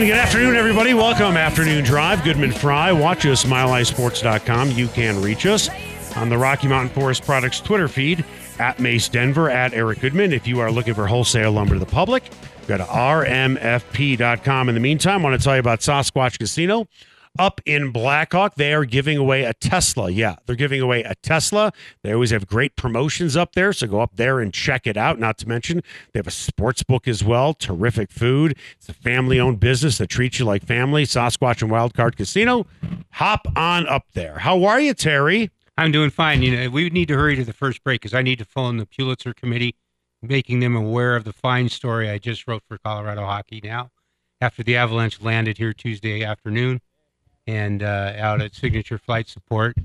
And good afternoon, everybody. Welcome, Afternoon Drive. Goodman Frei. Watch us, milehighsports.com. You can reach us on the Rocky Mountain Forest Products Twitter feed at Mace Denver, at Eric Goodman. If you are looking for wholesale lumber to the public, go to rmfp.com. In the meantime, I want to tell you about Sasquatch Casino up in Blackhawk. They are giving away a Tesla. Yeah, they're giving away a Tesla. They always have great promotions up there, so go up there and check it out. Not to mention, they have a sports book as well. Terrific food. It's a family owned business that treats you like family. Sasquatch and Wildcard Casino. Hop on up there. How are you, Terry? I'm doing fine. You know, we need to hurry to the first break because I need to phone the Pulitzer Committee, making them aware of the fine story I just wrote for Colorado Hockey now after the Avalanche landed here Tuesday afternoon and uh, out at Signature Flight Support.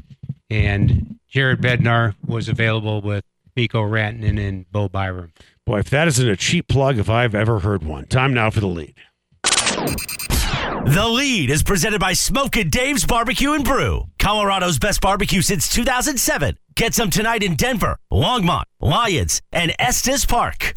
And Jared Bednar was available with Mikko Rantanen and Bo Byram. Boy, if that isn't a cheap plug, if I've ever heard one. Time now for the lead. The lead is presented by Smokin' Dave's Barbecue and Brew, Colorado's best barbecue since 2007. Get some tonight in Denver, Longmont, Lyons, and Estes Park.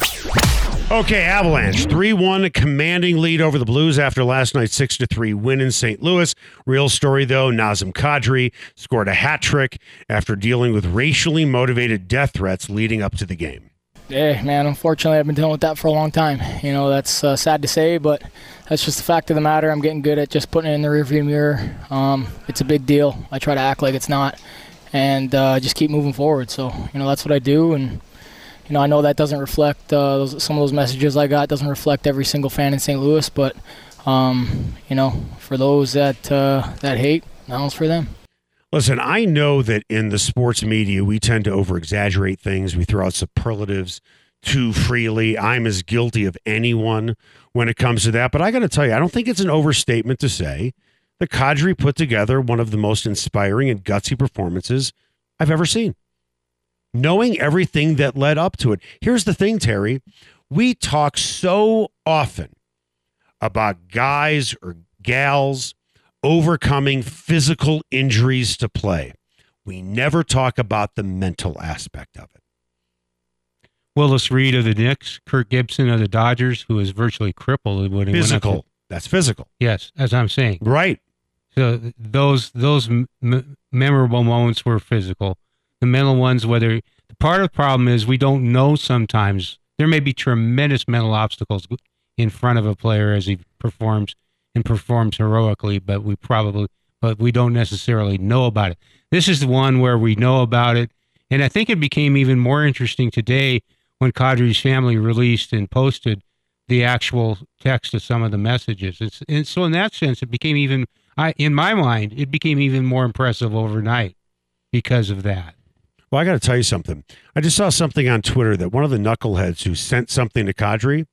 Okay, Avalanche 3 1 commanding lead over the Blues after last night's 6 3 win in St. Louis. Real story, though Nazem Kadri scored a hat trick after dealing with racially motivated death threats leading up to the game. Yeah, man, unfortunately, I've been dealing with that for a long time. You know, that's uh, sad to say, but that's just the fact of the matter. I'm getting good at just putting it in the rearview mirror. Um, it's a big deal. I try to act like it's not and uh, just keep moving forward. So, you know, that's what I do. And, you know, I know that doesn't reflect uh, those, some of those messages I got, doesn't reflect every single fan in St. Louis, but, um, you know, for those that, uh, that hate, that for them. Listen, I know that in the sports media, we tend to over exaggerate things. We throw out superlatives too freely. I'm as guilty of anyone when it comes to that. But I got to tell you, I don't think it's an overstatement to say that Kadri put together one of the most inspiring and gutsy performances I've ever seen. Knowing everything that led up to it. Here's the thing, Terry. We talk so often about guys or gals overcoming physical injuries to play. We never talk about the mental aspect of it. Willis Reed of the Knicks, Kirk Gibson of the Dodgers, who was virtually crippled when he physical. went up. That's physical. Yes, as I'm saying. Right. So those those m- memorable moments were physical. The mental ones, whether the part of the problem is we don't know sometimes there may be tremendous mental obstacles in front of a player as he performs and performs heroically, but we probably but we don't necessarily know about it. This is the one where we know about it, and I think it became even more interesting today when Kadri's family released and posted the actual text of some of the messages. It's, and so in that sense, it became even I, in my mind, it became even more impressive overnight because of that. Well, I got to tell you something. I just saw something on Twitter that one of the knuckleheads who sent something to Kadri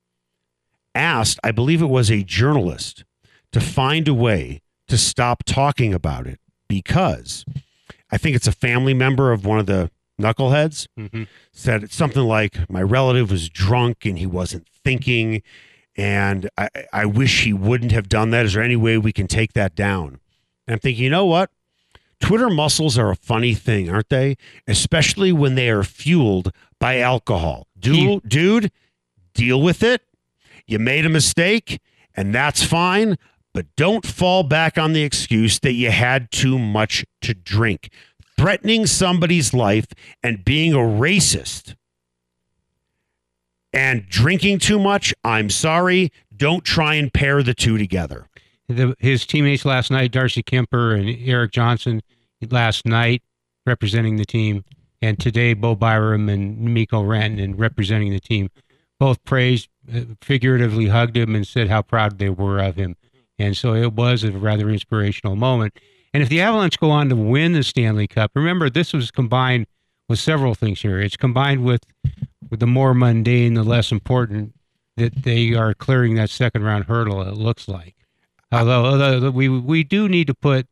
asked, I believe it was a journalist, to find a way to stop talking about it because I think it's a family member of one of the knuckleheads mm-hmm. said it's something like my relative was drunk and he wasn't thinking and I, I wish he wouldn't have done that. Is there any way we can take that down? And I'm thinking, you know what? Twitter muscles are a funny thing, aren't they? Especially when they are fueled by alcohol. Dude, dude, deal with it. You made a mistake, and that's fine, but don't fall back on the excuse that you had too much to drink. Threatening somebody's life and being a racist and drinking too much, I'm sorry. Don't try and pair the two together. The, his teammates last night, Darcy Kuemper and Erik Johnson, last night representing the team, and today Bo Byram and Mikko Rantanen representing the team, both praised, uh, figuratively hugged him, and said how proud they were of him. And so it was a rather inspirational moment. And if the Avalanche go on to win the Stanley Cup, remember this was combined with several things here. It's combined with with the more mundane, the less important that they are clearing that second round hurdle. It looks like, although, although we we do need to put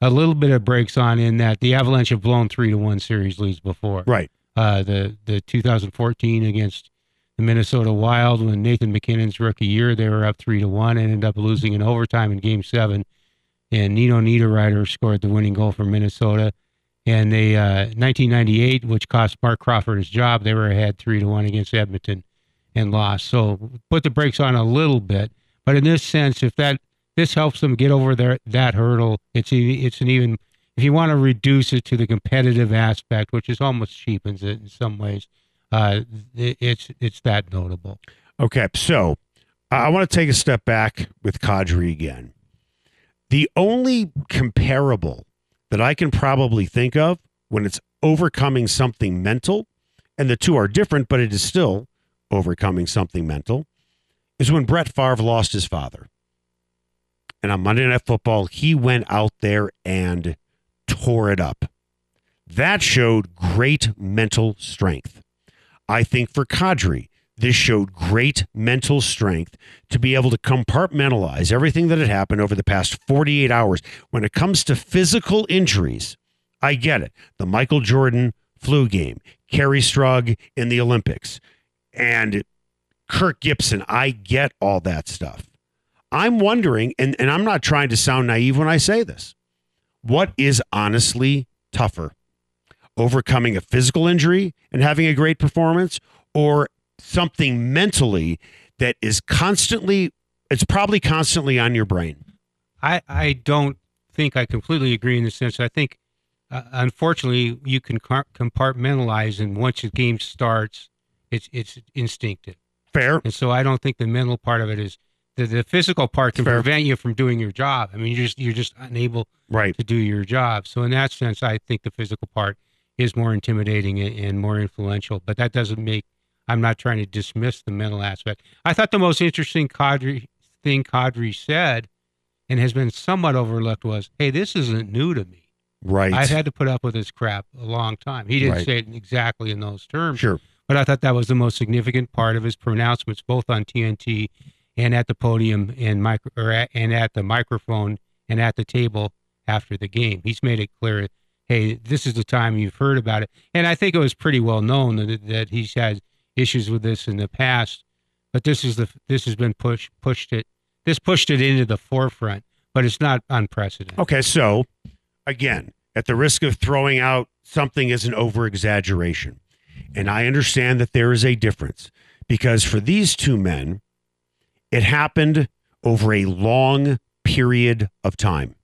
a little bit of breaks on in that the Avalanche have blown three to one series leads before. Right. Uh, the the 2014 against the Minnesota Wild when Nathan MacKinnon's rookie year they were up three to one and ended up losing in overtime in Game Seven, and Nino Niederreiter scored the winning goal for Minnesota. And they uh, 1998, which cost Marc Crawford his job, they were ahead three to one against Edmonton and lost. So put the brakes on a little bit. But in this sense, if that this helps them get over their that hurdle, it's it's an even if you want to reduce it to the competitive aspect, which is almost cheapens it in some ways, uh, it, it's it's that notable. Okay, so I want to take a step back with Kadri again. The only comparable that I can probably think of when it's overcoming something mental, and the two are different, but it is still overcoming something mental, is when Brett Favre lost his father. And on Monday Night Football, he went out there and tore it up. That showed great mental strength. I think for Kadri, this showed great mental strength to be able to compartmentalize everything that had happened over the past 48 hours. When it comes to physical injuries, I get it. The Michael Jordan flu game, Kerri Strug in the Olympics, and Kirk Gibson. I get all that stuff. I'm wondering, and, and I'm not trying to sound naive when I say this, what is honestly tougher? Overcoming a physical injury and having a great performance, or something mentally that is constantly, it's probably constantly on your brain. I, I don't think I completely agree in the sense I think, uh, unfortunately, you can compartmentalize, and once the game starts, it's it's instinctive. Fair. And so I don't think the mental part of it is the, the physical part can Fair. prevent you from doing your job. I mean, you're just you're just unable Right. to do your job. So in that sense, I think the physical part is more intimidating and, more influential. But that doesn't make I'm not trying to dismiss the mental aspect. I thought the most interesting Kadri thing Kadri said and has been somewhat overlooked was, "Hey, this isn't new to me. Right. I've had to put up with this crap a long time." He didn't Right. say it exactly in those terms, Sure. but I thought that was the most significant part of his pronouncements, both on TNT and at the podium and micro at, and at the microphone and at the table after the game. He's made it clear, hey, this is the time you've heard about it, and I think it was pretty well known that, that he's had issues with this in the past, but this is the this has been pushed pushed it this pushed it into the forefront, but it's not unprecedented. Okay, so again, at the risk of throwing out something as an over exaggeration, and I understand that there is a difference because for these two men, it happened over a long period of time.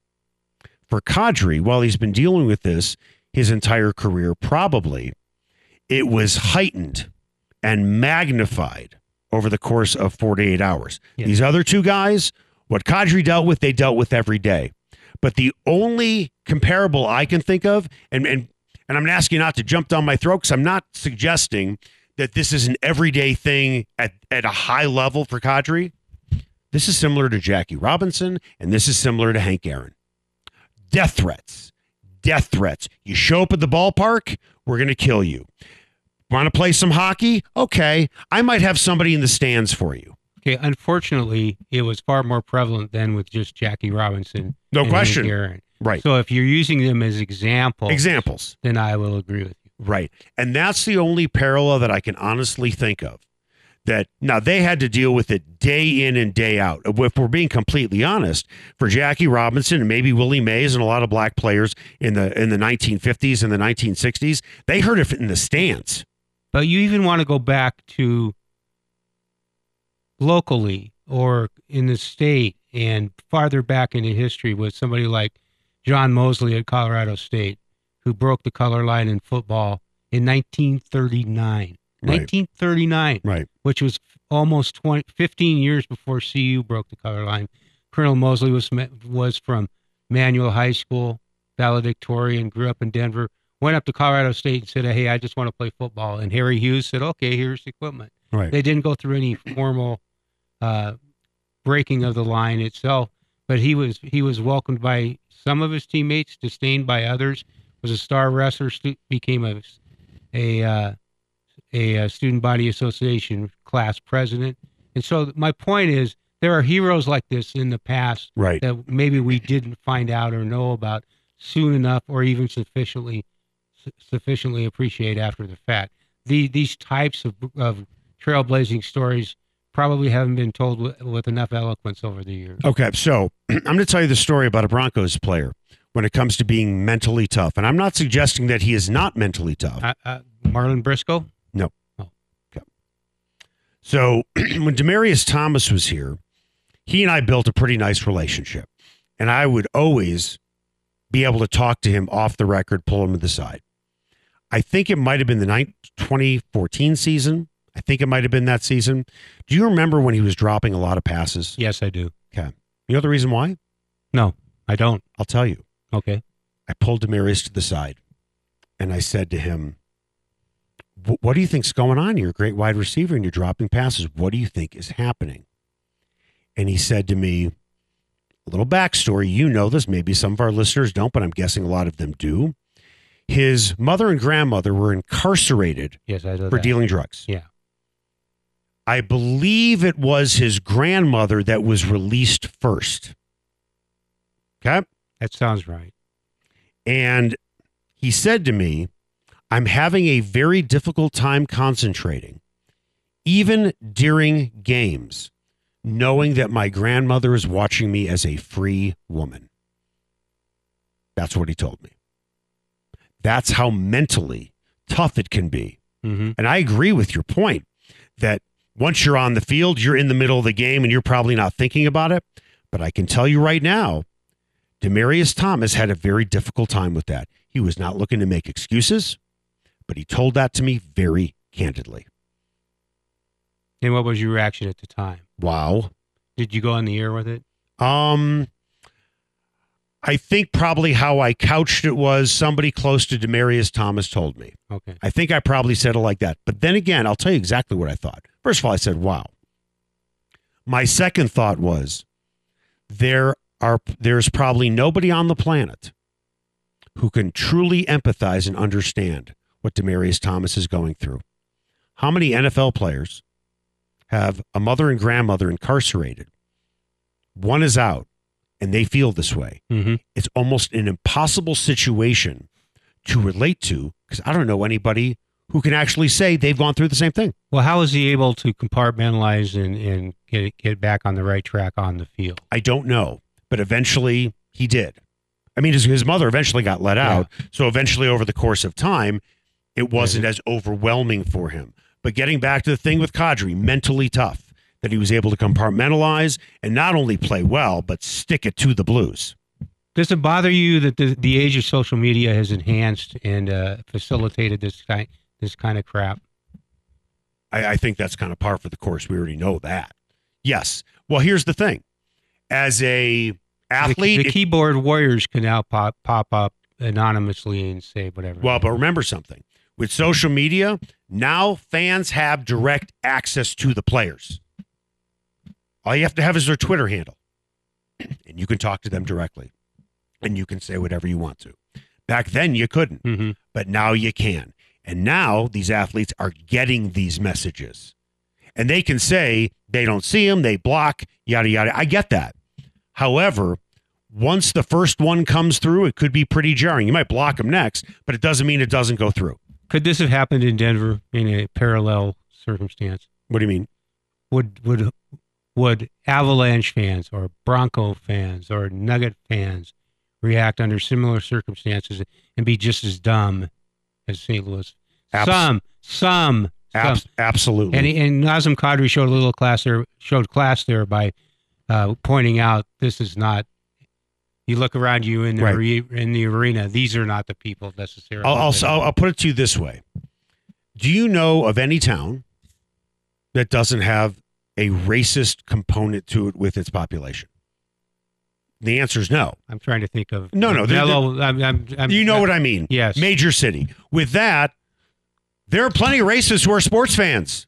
For Kadri, while he's been dealing with this his entire career, probably it was heightened and magnified over the course of 48 hours. Yeah. These other two guys, what Kadri dealt with, they dealt with every day. But the only comparable I can think of, and and and I'm asking you not to jump down my throat because I'm not suggesting that this is an everyday thing at, at a high level for Kadri. This is similar to Jackie Robinson, and this is similar to Hank Aaron. Death threats. Death threats. You show up at the ballpark, we're going to kill you. Want to play some hockey? Okay. I might have somebody in the stands for you. Okay, unfortunately, it was far more prevalent than with just Jackie Robinson. No and Hank question. Right. So if you're using them as examples, Examples. then I will agree with you. Right. And that's the only parallel that I can honestly think of. That now they had to deal with it day in and day out. If we're being completely honest, for Jackie Robinson and maybe Willie Mays and a lot of black players in the in the 1950s and the 1960s, they heard it in the stands. But you even want to go back to locally or in the state and farther back into history with somebody like John Mosley at Colorado State, who broke the color line in football in 1939. Right. 1939, Right. which was almost 20, 15 years before CU broke the color line. Colonel Mosley was was from Manual High School, valedictorian, grew up in Denver, went up to Colorado State and said, "Hey, I just want to play football." And Harry Hughes said, "Okay, here's the equipment." Right. They didn't go through any formal uh, breaking of the line itself, but he was he was welcomed by some of his teammates, disdained by others. Was a star wrestler, stu- became a a uh, a, uh student body association class president, And so my point is, there are heroes like this in the past Right. that maybe we didn't find out or know about soon enough, or even sufficiently su- sufficiently appreciate after the fact. The, these types of, of trailblazing stories probably haven't been told with, with enough eloquence over the years. Okay, so I'm going to tell you the story about a Broncos player when it comes to being mentally tough, and I'm not suggesting that he is not mentally tough. Uh, uh, Marlin Briscoe. No. No. So when Demaryius Thomas was here, he and I built a pretty nice relationship. And I would always be able to talk to him off the record, pull him to the side. I think it might have been the nine- 2014 season. I think it might have been that season. Do you remember when he was dropping a lot of passes? Yes, I do. Okay. You know the reason why? No, I don't. I'll tell you. Okay. I pulled Demaryius to the side and I said to him, What do you think's going on? You're a great wide receiver and you're dropping passes. What do you think is happening? And he said to me, A little backstory. You know this. Maybe some of our listeners don't, but I'm guessing a lot of them do. His mother and grandmother were incarcerated Yes, for that. dealing drugs. Yeah. I believe it was his grandmother that was released first. Okay. That sounds right. And he said to me, I'm having a very difficult time concentrating, even during games, knowing that my grandmother is watching me as a free woman. That's what he told me. That's how mentally tough it can be. hmm And I agree with your point that once you're on the field, you're in the middle of the game and you're probably not thinking about it. But I can tell you right now, Demaryius Thomas had a very difficult time with that. He was not looking to make excuses, but he told that to me very candidly. And what was your reaction at the time? Wow. Did you go on the air with it? Um, I think probably how I couched it was somebody close to Demaryius Thomas told me. Okay. I think I probably said it like that. But then again, I'll tell you exactly what I thought. First of all, I said, wow. My second thought was there are there's probably nobody on the planet who can truly empathize and understand what Demaryius Thomas is going through. How many NFL players have a mother and grandmother incarcerated? One is out and they feel this way hmm it's almost an impossible situation to relate to because I don't know anybody who can actually say they've gone through the same thing. Well, how is he able to compartmentalize and, and get get back on the right track on the field? I don't know, but eventually he did. I mean, his, his mother eventually got let out. So eventually, over the course of time, it wasn't as overwhelming for him. But getting back to the thing with Kadri, mentally tough, that he was able to compartmentalize and not only play well, but stick it to the Blues. Does it bother you that the, the age of social media has enhanced and uh, facilitated this kind this kind of crap? I, I think that's kind of par for the course. We already know that. Yes. Well, here's the thing. As a athlete, the it- keyboard warriors can now pop pop up anonymously and say whatever. well, but remember something. With social media, now fans have direct access to the players. All you have to have is their Twitter handle, and you can talk to them directly, and you can say whatever you want to. Back then, you couldn't, hmm but now you can. And now these athletes are getting these messages, and they can say they don't see them, they block, yada yada. I get that. However, once the first one comes through, it could be pretty jarring. You might block them next, but it doesn't mean it doesn't go through. Could this have happened in Denver in a parallel circumstance? What do you mean? Would would would Avalanche fans or Bronco fans or Nugget fans react under similar circumstances and be just as dumb as St. Louis? Abs- some, some, some. Absolutely. And, and Nazem Kadri showed a little class there, showed class there by uh, pointing out this is not. You look around you in the Right. re- in the arena; these are not the people necessarily. I'll, I'll, I'll, I'll put it to you this way. Do you know of any town that doesn't have a racist component to it with its population? The answer is no. I'm trying to think of No, no, they're- Modelo- I'm, I'm, I'm, You know what I mean. Yes. Major city. With that, there are plenty of racists who are sports fans.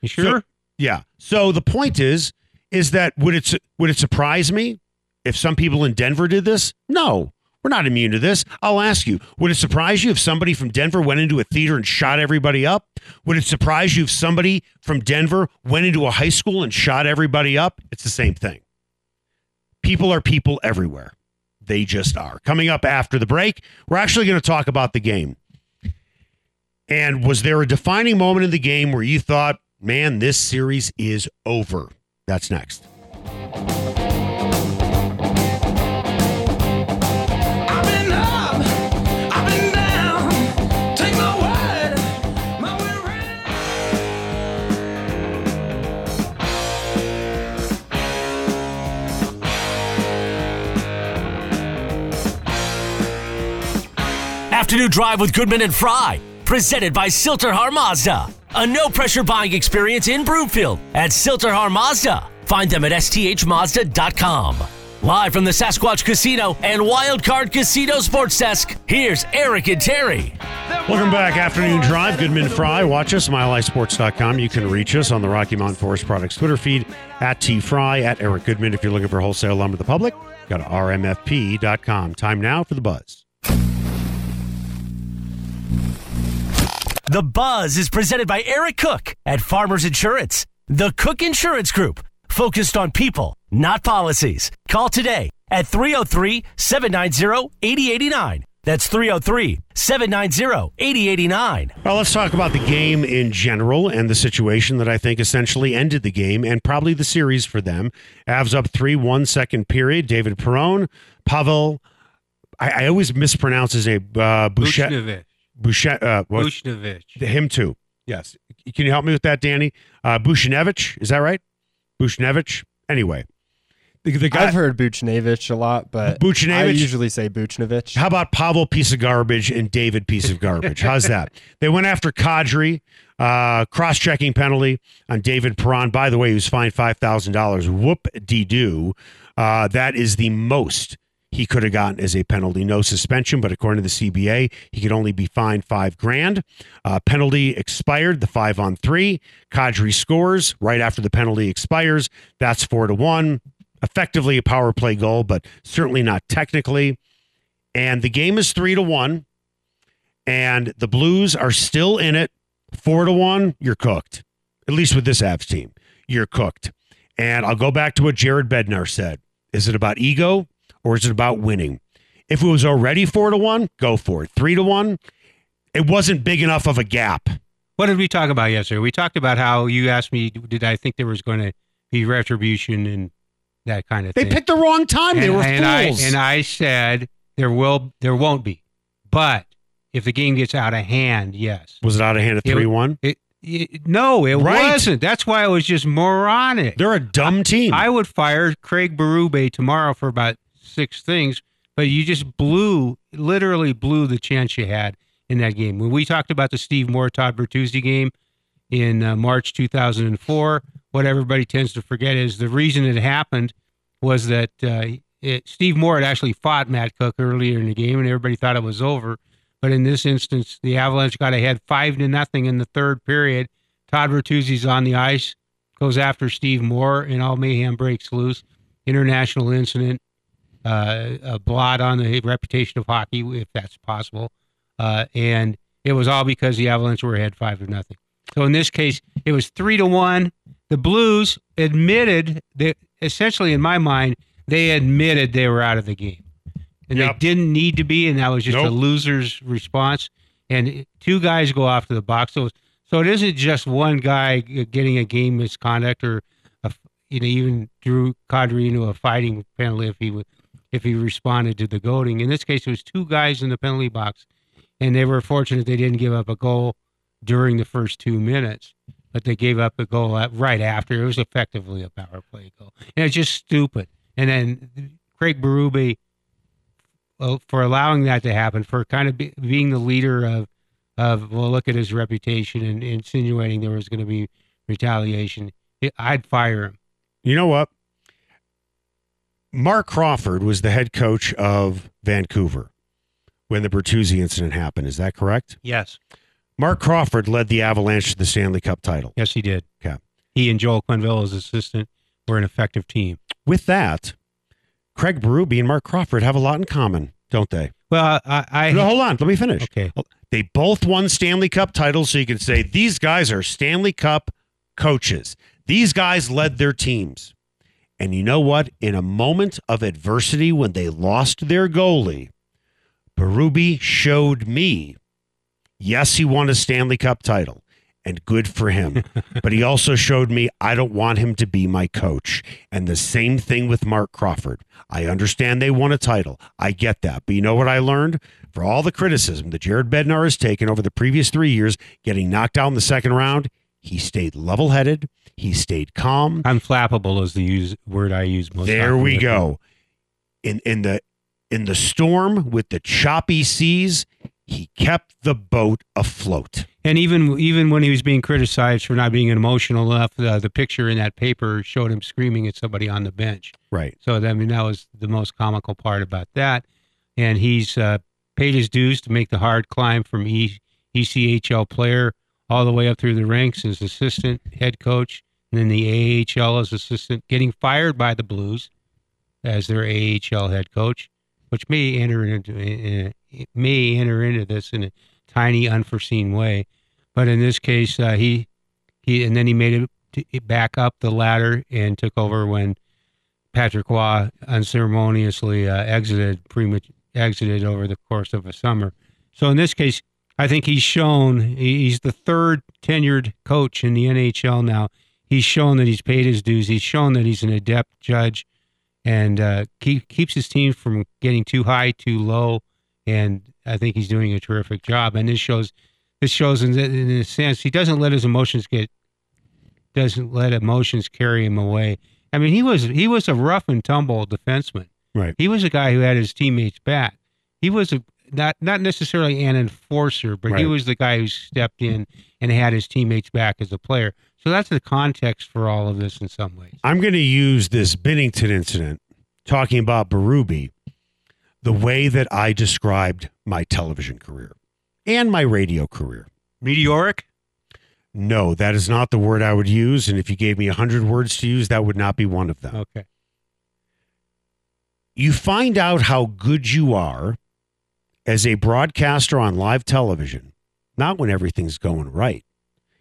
You sure? Yeah. So the point is, is that would it would it surprise me if some people in Denver did this? No. We're not immune to this. I'll ask you, would it surprise you if somebody from Denver went into a theater and shot everybody up? Would it surprise you if somebody from Denver went into a high school and shot everybody up? It's the same thing. People are people everywhere. They just are. Coming up after the break, we're actually going to talk about the game. And was there a defining moment in the game where you thought, man, this series is over? That's next. Afternoon Drive with Goodman and Frei, presented by Silterhar Mazda. A no pressure buying experience in Broomfield at Silterhar Mazda. Find them at sthmazda.com. Live from the Sasquatch Casino and Wildcard Casino Sports Desk, here's Eric and Terry. Welcome back, Afternoon Drive. Goodman Frei. Watch us, milehighsports.com. You can reach us on the Rocky Mountain Forest Products Twitter feed at T Frei, at Eric Goodman. If you're looking for wholesale lumber to the public, go to rmfp.com. Time now for the buzz. The Buzz is presented by Eric Cook at Farmers Insurance. The Cook Insurance Group, focused on people, not policies. Call today at 303 790 8089. That's 303 790 8089. Well, let's talk about the game in general and the situation that I think essentially ended the game and probably the series for them. Avs up 3 1 second period. David Perron, Pavel, I, I always mispronounce his name, uh, Bouchet. Bushnovich. Uh, what? Bushnovich. Him too. Yes. Can you help me with that, Danny? Uh, Bushnevich, is that right? Bushnevich. Anyway, the, the guy. I've heard Buchnevich a lot, but I Buchnevich? usually say Buchnovich. How about Pavel piece of garbage and David piece of garbage? How's that? They went after Kadri, uh, cross-checking penalty on David Perron. By the way, he was fined five thousand dollars. Whoop de doo. Uh, that is the most he could have gotten as a penalty. No suspension, but according to the CBA, he could only be fined five grand. Uh, penalty expired. The five on three. Kadri scores right after the penalty expires. That's four to one. Effectively a power play goal, but certainly not technically and the game is three to one, and the Blues are still in it. Four to one, you're cooked. At least with this Avs team, you're cooked. And I'll go back to what Jared Bednar said: Is it about ego or is it about winning? If it was already four to one, go for it. Three to one, it wasn't big enough of a gap. What did we talk about yesterday? We talked about how you asked me, did I think there was going to be retribution and that kind of They thing? They picked the wrong time. they were and fools. I, and I said there will, there won't be, but if the game gets out of hand, yes. was it out of hand at three one? No, it Right. wasn't. That's why it was just moronic. They're a dumb team. I would fire Craig Berube tomorrow for about six things, but you just blew, literally blew the chance you had in that game. When we talked about the Steve Moore Todd Bertuzzi game in uh, March 2004, what everybody tends to forget is the reason it happened was that uh, it, Steve Moore had actually fought Matt Cooke earlier in the game, and everybody thought it was over. But in this instance, the Avalanche got ahead five to nothing in the third period. Todd Bertuzzi's on the ice, goes after Steve Moore, and all mayhem breaks loose. International incident, uh, a blot on the reputation of hockey, if that's possible. Uh, and it was all because the Avalanche were ahead five to nothing. So in this case, it was three to one. The Blues admitted that, essentially, in my mind, they admitted they were out of the game, and Yep. they didn't need to be, and that was just a loser's response. And two guys go off to the box, so so it isn't just one guy getting a game misconduct or a, you know even drew Kadri into a fighting penalty if he would if he responded to the goading. In this case, it was two guys in the penalty box, and they were fortunate they didn't give up a goal during the first two minutes, but they gave up a goal right after. It was effectively a power play goal, and it's just stupid. And then Craig Berube, well, for allowing that to happen, for kind of be, being the leader of of well, look at his reputation and insinuating there was going to be retaliation. It, I'd fire him. You know what? Marc Crawford was the head coach of Vancouver when the Bertuzzi incident happened. Is that correct? Yes, Marc Crawford led the Avalanche to the Stanley Cup title. yes, he did. Okay. He and Joel Quenneville as assistant were an effective team. With that, Craig Berube and Marc Crawford have a lot in common. don't they? Well, I, I No, hold on. Let me finish. okay. They both won Stanley Cup titles, so you can say these guys are Stanley Cup coaches. These guys led their teams. And you know what? In a moment of adversity when they lost their goalie, Berube showed me, yes, he won a Stanley Cup title, and good for him. but he also showed me I don't want him to be my coach. And the same thing with Marc Crawford. I understand they won a title. I get that. But you know what I learned? For all the criticism that Jared Bednar has taken over the previous three years, getting knocked out in the second round, he stayed level headed. He stayed calm. Unflappable is the use, word I use most. There we go. In in the in the storm with the choppy seas, he kept the boat afloat. And even even when he was being criticized for not being emotional enough, uh, the picture in that paper showed him screaming at somebody on the bench. Right. So I mean that was the most comical part about that. And he's uh, paid his dues to make the hard climb from e- ECHL player all the way up through the ranks as assistant head coach, and then the AHL as assistant, getting fired by the Blues as their AHL head coach, which may enter into in a, may enter into this in a tiny unforeseen way. But in this case, uh, he he and then he made it back up the ladder and took over when Patrick Roy unceremoniously uh, exited premat- exited over the course of a summer. So in this case, I think he's shown he's the third tenured coach in the NHL now. He's shown that he's paid his dues. He's shown that he's an adept judge, and uh, keep, keeps his team from getting too high, too low. And I think he's doing a terrific job. And this shows this shows in, in a sense he doesn't let his emotions get doesn't let emotions carry him away. I mean, he was he was a rough and tumble defenseman. Right. He was a guy who had his teammates back. He was a not not necessarily an enforcer, but he was the guy who stepped in and had his teammates back as a player. So that's the context for all of this in some ways. I'm going to use this Binnington incident talking about Berube the way that I described my television career and my radio career. Meteoric? No, that is not the word I would use. And if you gave me a hundred words to use, that would not be one of them. Okay. You find out how good you are as a broadcaster on live television, not when everything's going right.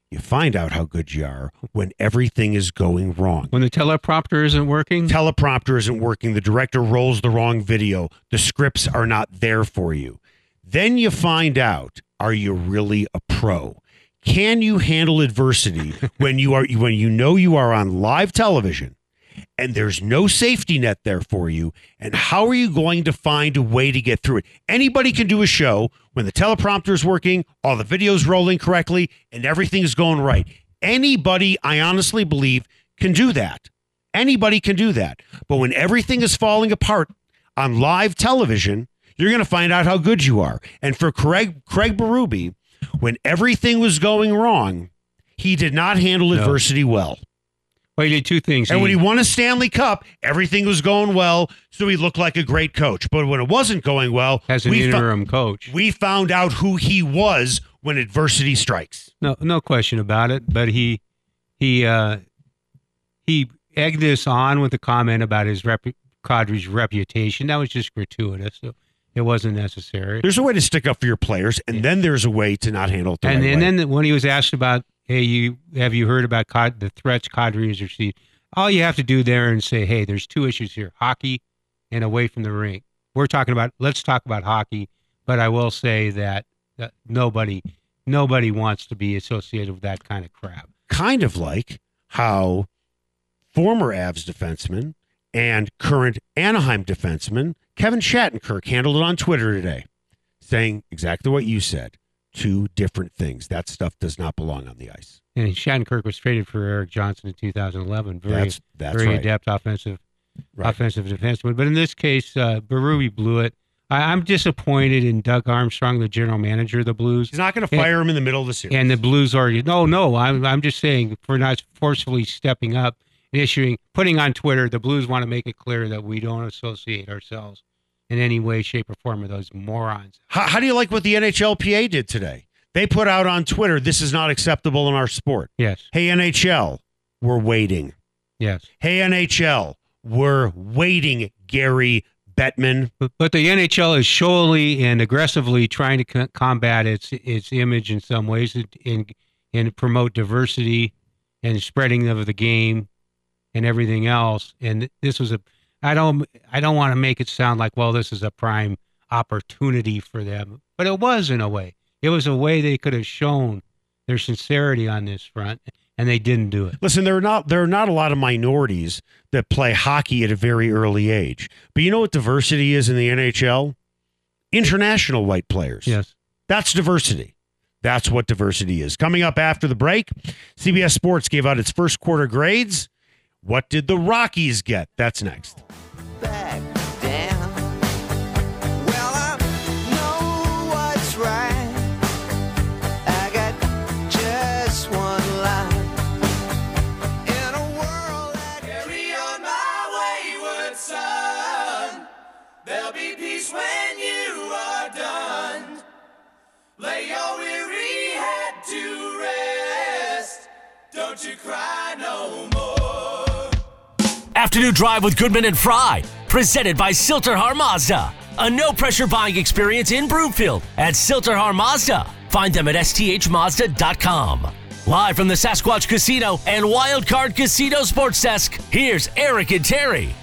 You find out how good you are when everything is going wrong. When the teleprompter isn't working? teleprompter isn't working, the director rolls the wrong video, the scripts are not there for you. Then you find out are you really a pro? Can you handle adversity when you are when you know you are on live television and there's no safety net there for you and how are you going to find a way to get through it? Anybody can do a show when the teleprompter is working, all the videos rolling correctly and everything is going right. Anybody, I honestly believe, can do that. Anybody can do that. But when everything is falling apart on live television, you're going to find out how good you are. And for Craig Craig Berube, when everything was going wrong, he did not handle No. adversity well. Well, he did two things. And when he won a Stanley Cup, everything was going well, so he looked like a great coach. But when it wasn't going well, as an we, fo- interim coach. we found out who he was when adversity strikes. No, no question about it. But he, he, uh, he egged this on with a comment about his rep, Kadri's reputation. That was just gratuitous. So it wasn't necessary. There's a way to stick up for your players, and then there's a way to not handle it and right and then when he was asked about, hey, you have you heard about Cod, the threats Kadri has received? All you have to do there and say, hey, there's two issues here: hockey and away from the rink. We're talking about. Let's talk about hockey. But I will say that, that nobody, nobody wants to be associated with that kind of crap. kind of like how former Avs defenseman and current Anaheim defenseman Kevin Shattenkirk handled it on Twitter today, saying exactly what you said. Two different things. That stuff does not belong on the ice. And Shattenkirk was traded for Erik Johnson in 2011. Very, That's that's very right. adept offensive, Right. offensive defenseman. But in this case, uh, Berube blew it. I, I'm disappointed in Doug Armstrong, the general manager of the Blues. He's not going to fire him in the middle of the series. And the Blues already no, no. I'm I'm just saying for not forcefully stepping up and issuing putting on Twitter, the Blues want to make it clear that we don't associate ourselves in any way, shape, or form with those morons. how, how do you like what the NHLPA did today? They put out on Twitter, "This is not acceptable in our sport." Yes, Hey NHL, we're waiting. yes. Hey NHL, we're waiting, Gary Bettman. But, but the NHL is surely and aggressively trying to co- combat its its image in some ways and, and promote diversity and spreading of the game and everything else. And this was a I don't I don't want to make it sound like well this is a prime opportunity for them, but it was in a way. It was a way they could have shown their sincerity on this front, and they didn't do it. Listen, there are not there are not a lot of minorities that play hockey at a very early age. But you know what diversity is in the NHL? International white players. Yes. That's diversity. That's what diversity is. Coming up after the break, CBS Sports gave out its first quarter grades. What did the Rockies get? That's next. back down. Well, I know what's right. I got just one life in a world that Carry on my wayward son. There'll be peace when you are done. Lay your weary head to rest. Don't you cry. Afternoon Drive with Goodman and Frei, presented by Silterhar Mazda. A no pressure buying experience in Broomfield at Silterhar Mazda. Find them at sthmazda.com. Live from the Sasquatch Casino and Wildcard Casino Sports Desk, here's Eric and Terry.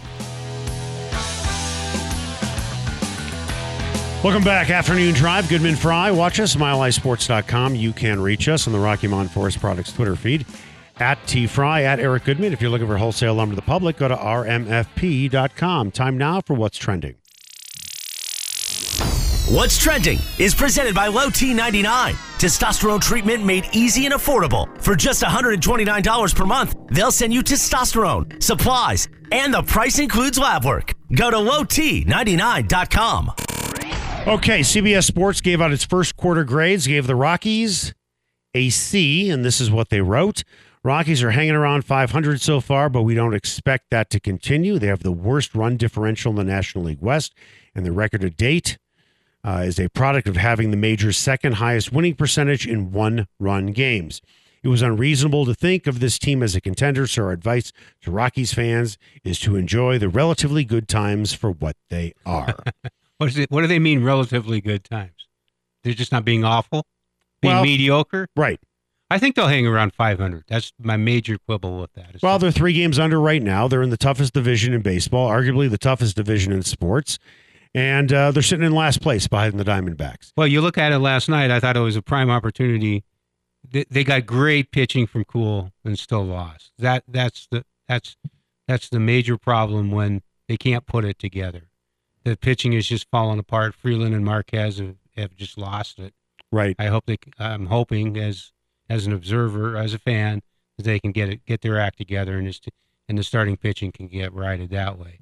Welcome back. Afternoon Drive. Goodman Frei. Watch us, milehighsports.com. You can reach us on the Rocky Mountain Forest Products Twitter feed at T Frei, at Eric Goodman. If you're looking for wholesale lumber to the public, go to rmfp.com. Time now for what's trending. What's Trending is presented by Low T99. Testosterone treatment made easy and affordable. For just $129 per month, they'll send you testosterone, supplies, and the price includes lab work. Go to lowt99.com. Okay, CBS Sports gave out its first quarter grades, gave the Rockies a C, and this is what they wrote. Rockies are hanging around 500 so far, but we don't expect that to continue. They have the worst run differential in the National League West, and the record to date uh, is a product of having the major's second highest winning percentage in one run games. It was unreasonable to think of this team as a contender, so our advice to Rockies fans is to enjoy the relatively good times for what they are. What is it? What do they mean? Relatively good times? They're just not being awful, being Well- mediocre. right. I think they'll hang around 500. That's my major quibble with that. Well, they're three games under right now. They're in the toughest division in baseball, arguably the toughest division in sports. And uh, they're sitting in last place behind the Diamondbacks. well, you look at it last night. I thought it was a prime opportunity. They, they got great pitching from Kuhl and still lost. That that's the that's that's the major problem when they can't put it together. The pitching is just falling apart. Freeland and Marquez have, have just lost it. Right. I hope they. I'm hoping as as an observer, as a fan, that they can get it, get their act together, and just and the starting pitching can get righted that way.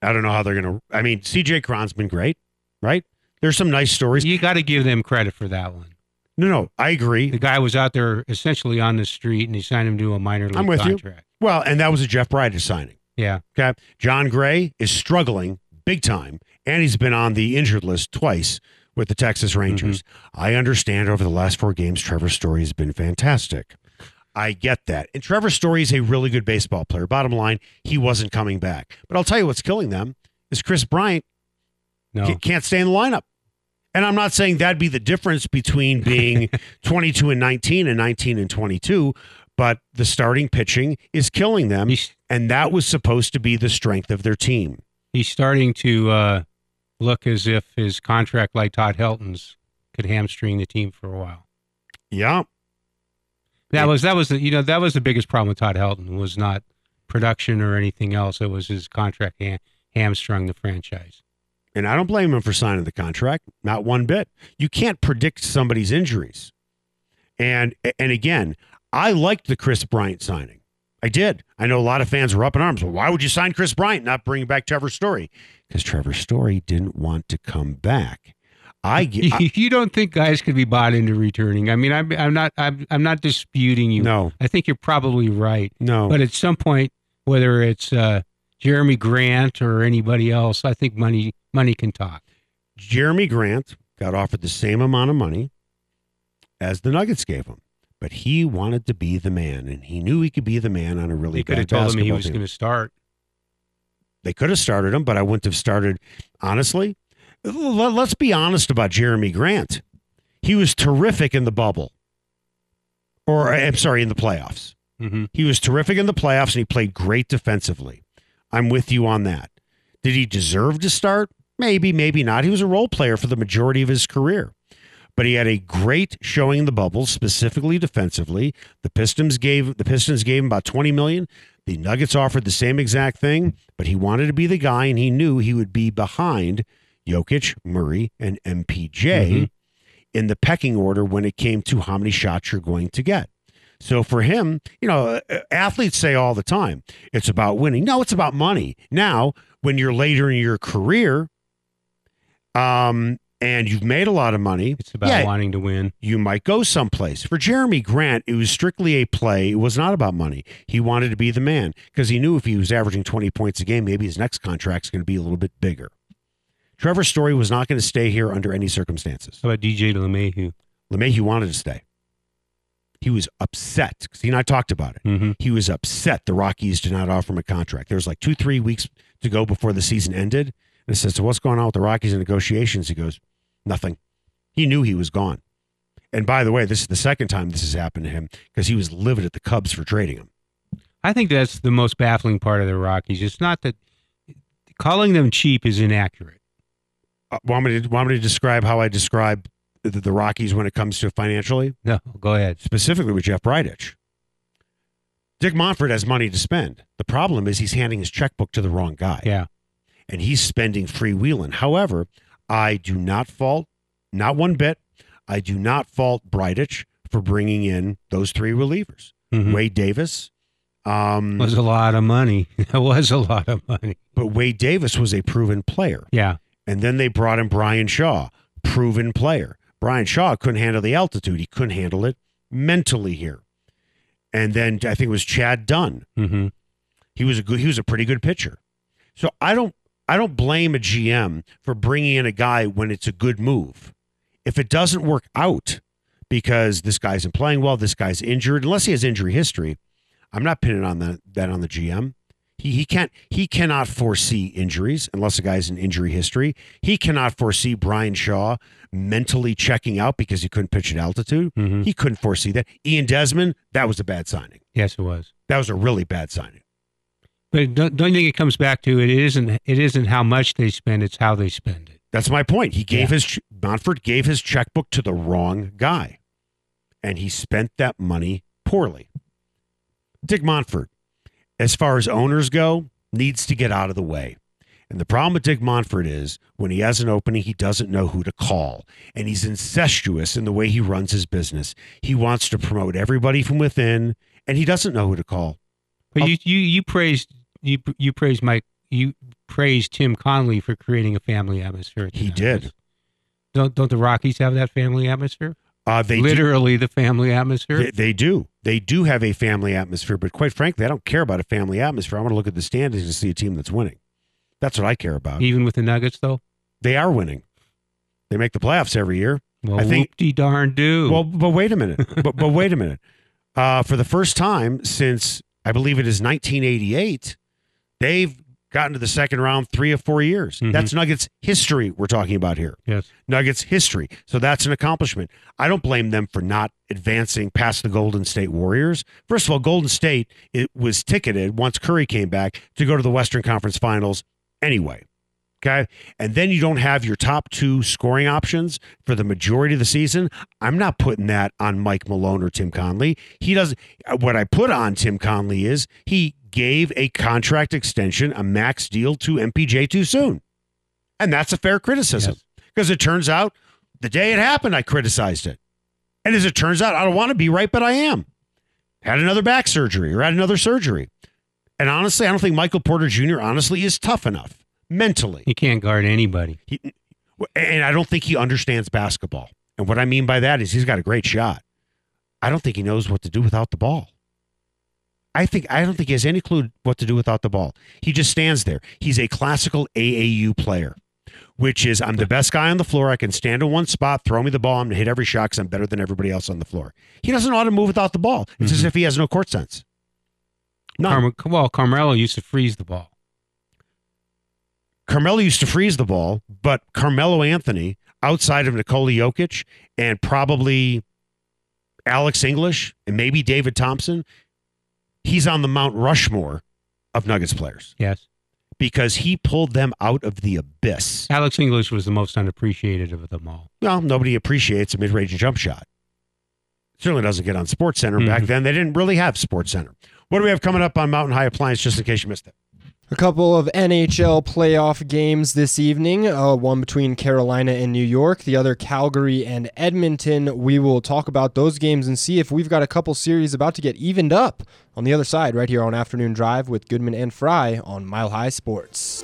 I don't know how they're going to. I mean, CJ Cron's been great, right? There's some nice stories. You got to give them credit for that one. No, no, I agree. The guy was out there essentially on the street, and he signed him to a minor league I'm with you. contract. Well, and that was a Jeff Bridich signing. Yeah, Okay. Jon Gray is struggling big time, and he's been on the injured list twice with the Texas Rangers. I understand over the last four games, Trevor Story has been fantastic. I get that. And Trevor Story is a really good baseball player. Bottom line, he wasn't coming back. But I'll tell you what's killing them is Kris Bryant no, can't stay in the lineup. And I'm not saying that'd be the difference between being 22 and 19 and 19 and 22, but the starting pitching is killing them. he's And that was supposed to be the strength of their team. he's starting to uh, look as if his contract, like Todd Helton's, could hamstring the team for a while. Yeah. That was that was the you know that was the biggest problem with Todd Helton was not production or anything else. It was his contract ha- hamstrung the franchise. And I don't blame him for signing the contract, not one bit. You can't predict somebody's injuries. And and again, I liked the Kris Bryant signing. I did. I know a lot of fans were up in arms. Well, why would you sign Kris Bryant, not bring back Trevor Story? Because Trevor Story didn't want to come back. I, I you don't think guys could be bought into returning? I mean, I'm I'm not I'm, I'm not disputing you. no, I think you're probably right. no. But at some point, whether it's uh, Jerami Grant or anybody else, I think money money can talk. Jerami Grant got offered the same amount of money as the Nuggets gave him, but he wanted to be the man, and he knew he could be the man on a really They could have told him he was going to start. They could have started him, but I wouldn't have started. Honestly, let's be honest about Jerami Grant. He was terrific in the bubble, or I'm sorry, in the playoffs. hmm He was terrific in the playoffs and he played great defensively. I'm with you on that. Did he deserve to start? Maybe, maybe not. He was a role player for the majority of his career. But he had a great showing in the bubble, specifically defensively. The Pistons gave the Pistons gave him about 20 million. The Nuggets offered the same exact thing, but he wanted to be the guy and he knew he would be behind Jokic, Murray, and MPJ in the pecking order when it came to how many shots you're going to get. So for him, you know, athletes say all the time, it's about winning. No, it's about money. Now, when you're later in your career, um, and you've made a lot of money, It's about yeah, wanting to win. you might go someplace. For Jerami Grant, it was strictly a play. It was not about money. He wanted to be the man because he knew if he was averaging 20 points a game, maybe his next contract's going to be a little bit bigger. Trevor Story was not going to stay here under any circumstances. How about DJ LeMahieu? LeMahieu wanted to stay. He was upset because he and I talked about it. hmm He was upset the Rockies did not offer him a contract. There was like two, three weeks to go before the season ended. And I said, So what's going on with the Rockies and negotiations? He goes, Nothing. He knew he was gone. And by the way, this is the second time this has happened to him because he was livid at the Cubs for trading him. I think that's the most baffling part of the Rockies. It's not that calling them cheap is inaccurate. Uh, want, me to, want me to describe how I describe the, the Rockies when it comes to financially? No, go ahead. specifically with Jeff Bridich. Dick Monfort has money to spend. The problem is he's handing his checkbook to the wrong guy. Yeah. And he's spending freewheeling. However, I do not fault, not one bit, I do not fault Bridich for bringing in those three relievers. Mhm. Wade Davis. Um, was a lot of money. It was a lot of money. but Wade Davis was a proven player. Yeah. And then they brought in Bryan Shaw, proven player. Bryan Shaw couldn't handle the altitude. He couldn't handle it mentally here. And then I think it was Chad Dunn. hmm He was a good. He was a pretty good pitcher. So I don't. I don't blame a GM for bringing in a guy when it's a good move. If it doesn't work out because this guy isn't playing well, this guy's injured, unless he has injury history, I'm not pinning on the, that on the GM. He, he can't he cannot foresee injuries unless a guy's in injury history. He cannot foresee Bryan Shaw mentally checking out because he couldn't pitch at altitude. Mhm. He couldn't foresee that. Ian Desmond, that was a bad signing. Yes, it was. That was a really bad signing. But don't, don't you think it comes back to it isn't it isn't how much they spend, it's how they spend it. That's my point. He gave Yeah. his Monfort gave his checkbook to the wrong guy, and he spent that money poorly. Dick Monfort, as far as owners go, needs to get out of the way. And the problem with Dick Monfort is when he has an opening, he doesn't know who to call. And he's incestuous in the way he runs his business. He wants to promote everybody from within, and he doesn't know who to call. But I'll- you you you praised you you praised Mike you praised Tim Connelly for creating a family atmosphere. at the He did. Don't don't the Rockies have that family atmosphere? Uh, they do- Literally the family atmosphere. They, they do. They do have a family atmosphere, but quite frankly, I don't care about a family atmosphere. I want to look at the standings and see a team that's winning. That's what I care about. Even with the Nuggets though? They are winning. They make the playoffs every year. Well, I think- darn do. Well, but wait a minute. but, but wait a minute. Uh, for the first time since I believe it is 1988, they've gotten to the second round three or four years. Mhm. That's Nuggets history we're talking about here. yes. Nuggets history. So that's an accomplishment. I don't blame them for not advancing past the Golden State Warriors. First of all, Golden State it was ticketed once Curry came back to go to the Western Conference Finals anyway. Okay. And then you don't have your top two scoring options for the majority of the season. I'm not putting that on Mike Malone or Tim Connelly. He doesn't. What I put on Tim Connelly is he gave a contract extension, a max deal to MPJ too soon. And that's a fair criticism Yes. because it turns out the day it happened, I criticized it. And as it turns out, I don't want to be right, but I am. Had another back surgery or had another surgery. And honestly, I don't think Michael Porter Jr. honestly is tough enough mentally. He can't guard anybody. He, and I don't think he understands basketball. And what I mean by that is he's got a great shot. I don't think he knows what to do without the ball. I think I don't think he has any clue what to do without the ball. He just stands there. He's a classical AAU player, which is I'm the best guy on the floor. I can stand in one spot, throw me the ball, I'm gonna hit every shot because I'm better than everybody else on the floor. He doesn't know how to move without the ball. It's as mm-hmm. if he has no court sense. None. Carm- well, Carmelo used to freeze the ball. Carmelo used to freeze the ball, but Carmelo Anthony, outside of Nikola Jokic and probably Alex English and maybe David Thompson, he's on the Mount Rushmore of Nuggets players Yes. because he pulled them out of the abyss. Alex English was the most unappreciated of them all. Well, nobody appreciates a mid-range jump shot. Certainly doesn't get on Sports Center. Back Mhm. then, they didn't really have Sports Center. What do we have coming up on Mountain High Appliance? Just in case you missed it. A couple of NHL playoff games this evening. Uh, one between Carolina and New York, the other Calgary and Edmonton. We will talk about those games and see if we've got a couple series about to get evened up on the other side, right here on Afternoon Drive with Goodman and Frei on Mile High Sports.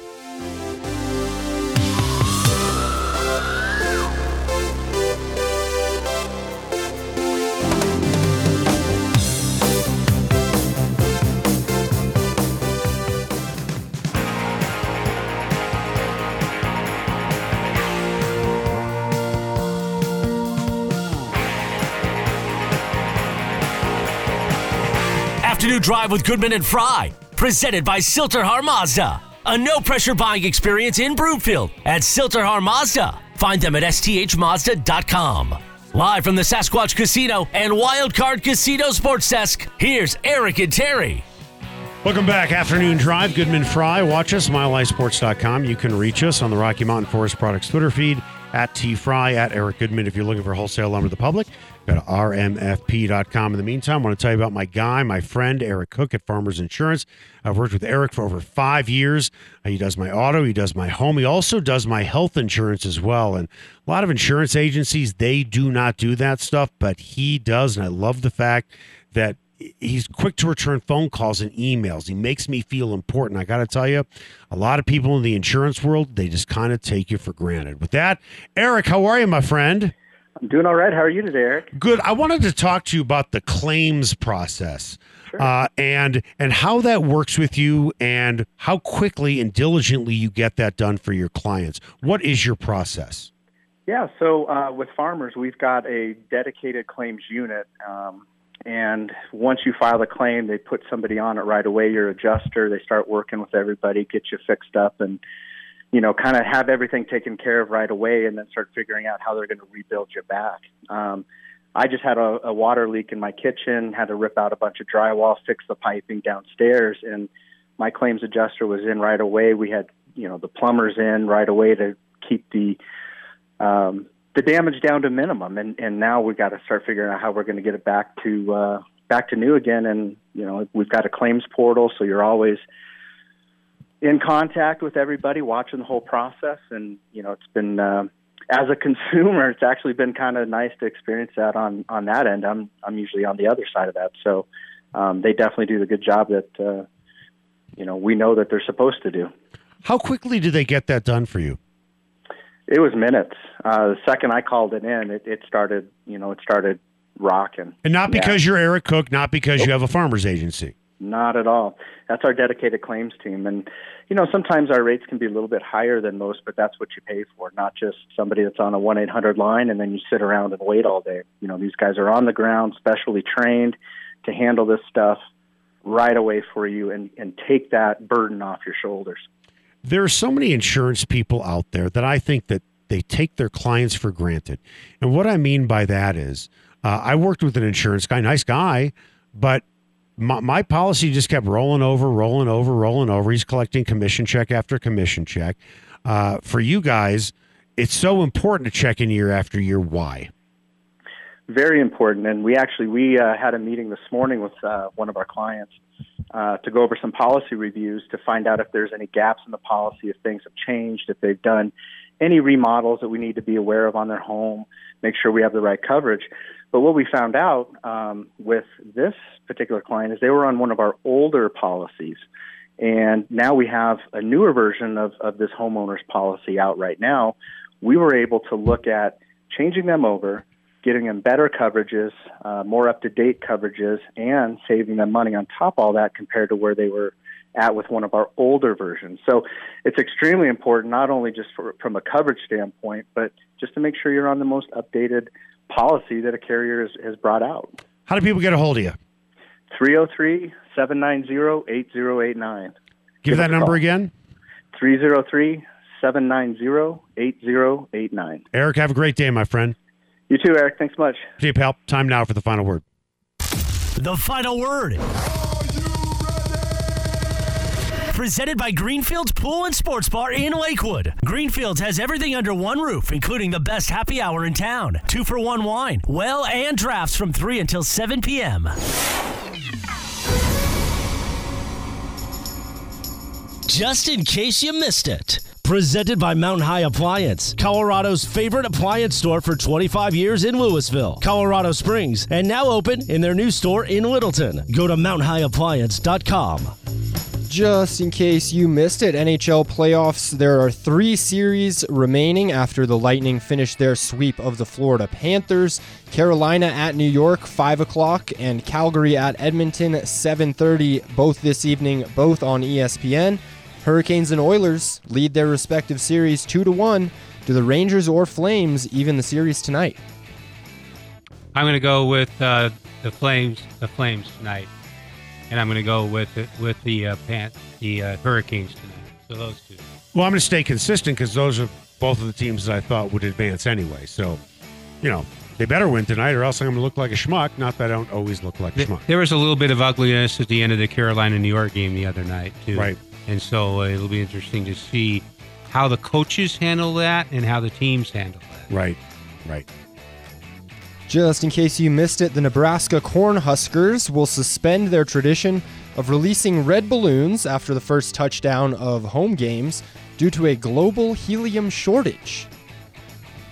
Afternoon Drive with Goodman and Frei, presented by Sill-TerHar Mazda. A no pressure buying experience in Broomfield at Sill-TerHar Mazda. Find them at sthmazda.com. Live from the Sasquatch Casino and Wildcard Casino Sports Desk, here's Eric and Terry. Welcome back. Afternoon Drive. Goodman Frei. Watch us, milehighsports.com. You can reach us on the Rocky Mountain Forest Products Twitter feed at tfrei, at Eric Goodman. If you're looking for wholesale lumber to the public, go to rmfp.com. In the meantime, I want to tell you about my guy, my friend, Eric Cook at Farmers Insurance. I've worked with Eric for over five years. He does my auto, he does my home, he also does my health insurance as well. And a lot of insurance agencies, they do not do that stuff, but he does. And I love the fact that he's quick to return phone calls and emails. He makes me feel important. I got to tell you, a lot of people in the insurance world, they just kind of take you for granted. With that, Eric, how are you, my friend? I'm doing all right. How are you today, Eric? Good. I wanted to talk to you about the claims process. Uh, and and how that works with you and how quickly and diligently you get that done for your clients. What is your process? Yeah, so uh, with farmers, we've got a dedicated claims unit. Um, and once you file a claim, they put somebody on it right away, your adjuster. They start working with everybody, get you fixed up, and you know, kind of have everything taken care of right away, and then start figuring out how they're going to rebuild you back. Um, I just had a, a water leak in my kitchen, had to rip out a bunch of drywall, fix the piping downstairs, and my claims adjuster was in right away. We had, you know, the plumbers in right away to keep the um, the damage down to minimum, and and now we've got to start figuring out how we're going to get it back to uh, back to new again. And you know, we've got a claims portal, so you're always in contact with everybody, watching the whole process. And you know, it's been uh, as a consumer, it's actually been kind of nice to experience that on on that end. I'm I'm usually on the other side of that, so um, they definitely do the good job that uh, you know we know that they're supposed to do. How quickly did they get that done for you? It was minutes. Uh, the second I called it in, it, it started. You know, it started rocking. And not Yeah. because you're Eric Cook, not because you have a farmer's agency. Not at all. That's our dedicated claims team, and you know sometimes our rates can be a little bit higher than most, but that's what you pay for. Not just somebody that's on a one eight hundred line and then you sit around and wait all day. You know these guys are on the ground, specially trained to handle this stuff right away for you and and take that burden off your shoulders. there are so many insurance people out there that I think that they take their clients for granted. And what I mean by that is, uh, I worked with an insurance guy, nice guy, but my, my policy just kept rolling over, rolling over, rolling over. He's collecting commission check after commission check. Uh, for you guys, it's so important to check in year after year. Why? Very important. And we actually we uh, had a meeting this morning with uh, one of our clients uh, to go over some policy reviews to find out if there's any gaps in the policy, if things have changed, if they've done any remodels that we need to be aware of on their home, make sure we have the right coverage. But what we found out um, with this particular client is they were on one of our older policies. And now we have a newer version of, of this homeowner's policy out right now. We were able to look at changing them over, getting them better coverages, uh, more up to date coverages, and saving them money on top of all that compared to where they were at with one of our older versions. So it's extremely important, not only just for, from a coverage standpoint, but just to make sure you're on the most updated policy that a carrier has, has brought out. How do people get a hold of you? 303 790 8089. Give Give that number call. again. 303 790 8089. Eric, have a great day, my friend. You too, Eric. Thanks much. See you, pal. Time now for the final word. The final word. Presented by Greenfields Pool and Sports Bar in Lakewood. Greenfields has everything under one roof, including the best happy hour in town. Two for one wine, well, and drafts from 3 until 7 p.m. Just in case you missed it. Presented by Mountain High Appliance, Colorado's favorite appliance store for 25 years in Louisville, Colorado Springs, and now open in their new store in Littleton. Go to mountainhighappliance.com. Just in case you missed it, NHL playoffs, there are three series remaining after the Lightning finished their sweep of the Florida Panthers. Carolina at New York, 5 o'clock, and Calgary at Edmonton, 7.30, both this evening, both on ESPN. Hurricanes and Oilers lead their respective series 2 to 1. Do the Rangers or Flames even the series tonight? I'm going to go with uh, the Flames. The Flames tonight, and I'm going to go with the, with the uh, Pan- the uh, Hurricanes tonight. So those two. Well, I'm going to stay consistent because those are both of the teams that I thought would advance anyway. So, you know, they better win tonight, or else I'm going to look like a schmuck. Not that I don't always look like a schmuck. There was a little bit of ugliness at the end of the Carolina New York game the other night too. Right. And so uh, it'll be interesting to see how the coaches handle that and how the teams handle that. Right, right. Just in case you missed it, the Nebraska Cornhuskers will suspend their tradition of releasing red balloons after the first touchdown of home games due to a global helium shortage.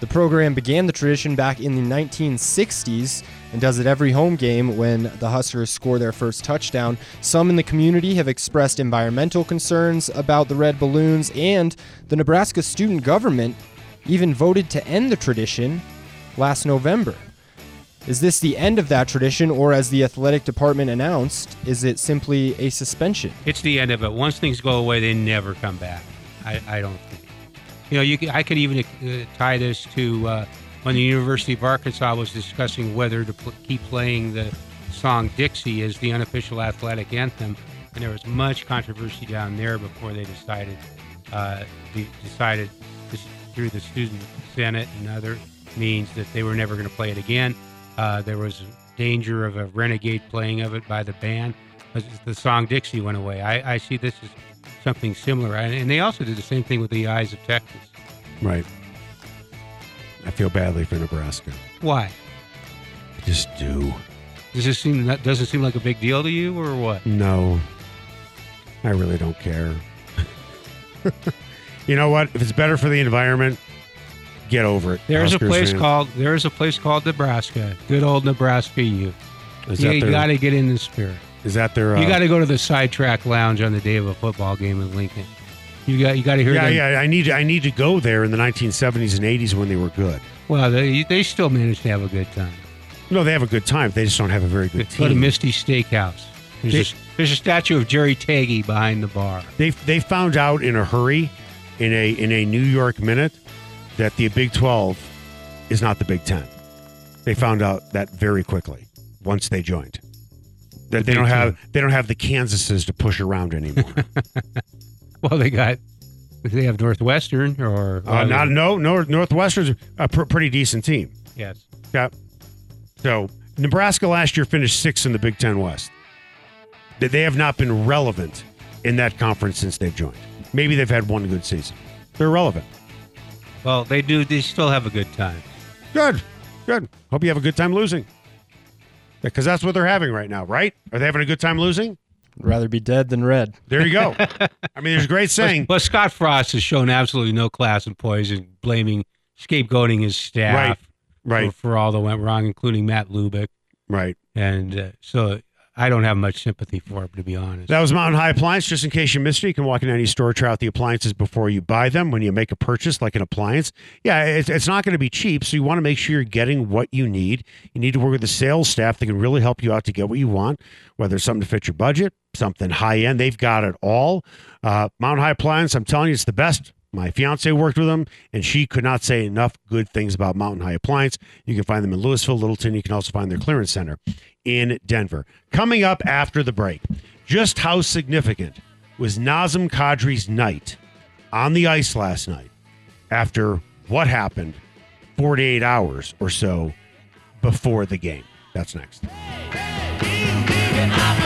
The program began the tradition back in the 1960s and does it every home game when the Huskers score their first touchdown. Some in the community have expressed environmental concerns about the red balloons, and the Nebraska student government even voted to end the tradition last November. Is this the end of that tradition, or as the athletic department announced, is it simply a suspension? It's the end of it. Once things go away, they never come back. I, I don't think. You know, you could, I could even uh, tie this to uh, when the University of Arkansas was discussing whether to pl- keep playing the song Dixie as the unofficial athletic anthem, and there was much controversy down there before they decided uh, de- decided this, through the student senate and other means that they were never going to play it again. Uh, there was danger of a renegade playing of it by the band. The song Dixie went away. I, I see this as something similar, and and they also did the same thing with the Eyes of Texas. Right. I feel badly for Nebraska. Why? I just do. Does this seem that doesn't seem like a big deal to you, or what? No, I really don't care. you know what? If it's better for the environment, get over it. There's Huskers a place called there's a place called Nebraska. Good old Nebraska youth. Is You, their, got to get in the spirit. Is that their? Uh, you got to go to the sidetrack lounge on the day of a football game in Lincoln. You got you got to hear Yeah, them. yeah. I need. I need to go there in the 1970s and 80s when they were good. Well, they they still managed to have a good time. No, they have a good time. They just don't have a very Go good to team. Misty Steakhouse. There's, They- a, there's a statue of Jerry Tagge behind the bar. They they found out in a hurry, in a in a New York minute, that the Big 12 is not the Big Ten. They found out that very quickly once they joined. That they don't have they don't have the Kansases to push around anymore. Well, they got they have Northwestern or uh, not no no Northwestern's a pr- pretty decent team. yes. Yeah. So Nebraska last year finished sixth in the Big Ten West. They- They have not been relevant in that conference since they've joined. Maybe they've had one good season. They're relevant. Well, they do. They still have a good time. Good. Good. Hope you have a good time losing. Because that's what they're having right now, right? Are they having a good time losing? Rather be dead than red. There you go. I mean, there's a great saying. But Scott Frost has shown absolutely no class and poise in blaming, scapegoating his staff Right. Right. for, for all that went wrong, including Matt Lubick. Right. And uh, so I don't have much sympathy for him, to be honest. That was Mountain High Appliance. Just in case you missed it, you can walk into any store, try out the appliances before you buy them. When you make a purchase, like an appliance, yeah, it's, it's not going to be cheap. So you want to make sure you're getting what you need. You need to work with the sales staff that can really help you out to get what you want, whether it's something to fit your budget, something high end. They've got it all. Uh, Mountain High Appliance, I'm telling you, it's the best. My fiance worked with them, and she could not say enough good things about Mountain High Appliance. You can find them in Louisville, Littleton. You can also find their clearance center in Denver. Coming up after the break, just how significant was Nazem Kadri's night on the ice last night after what happened 48 hours or so before the game. That's next. Hey,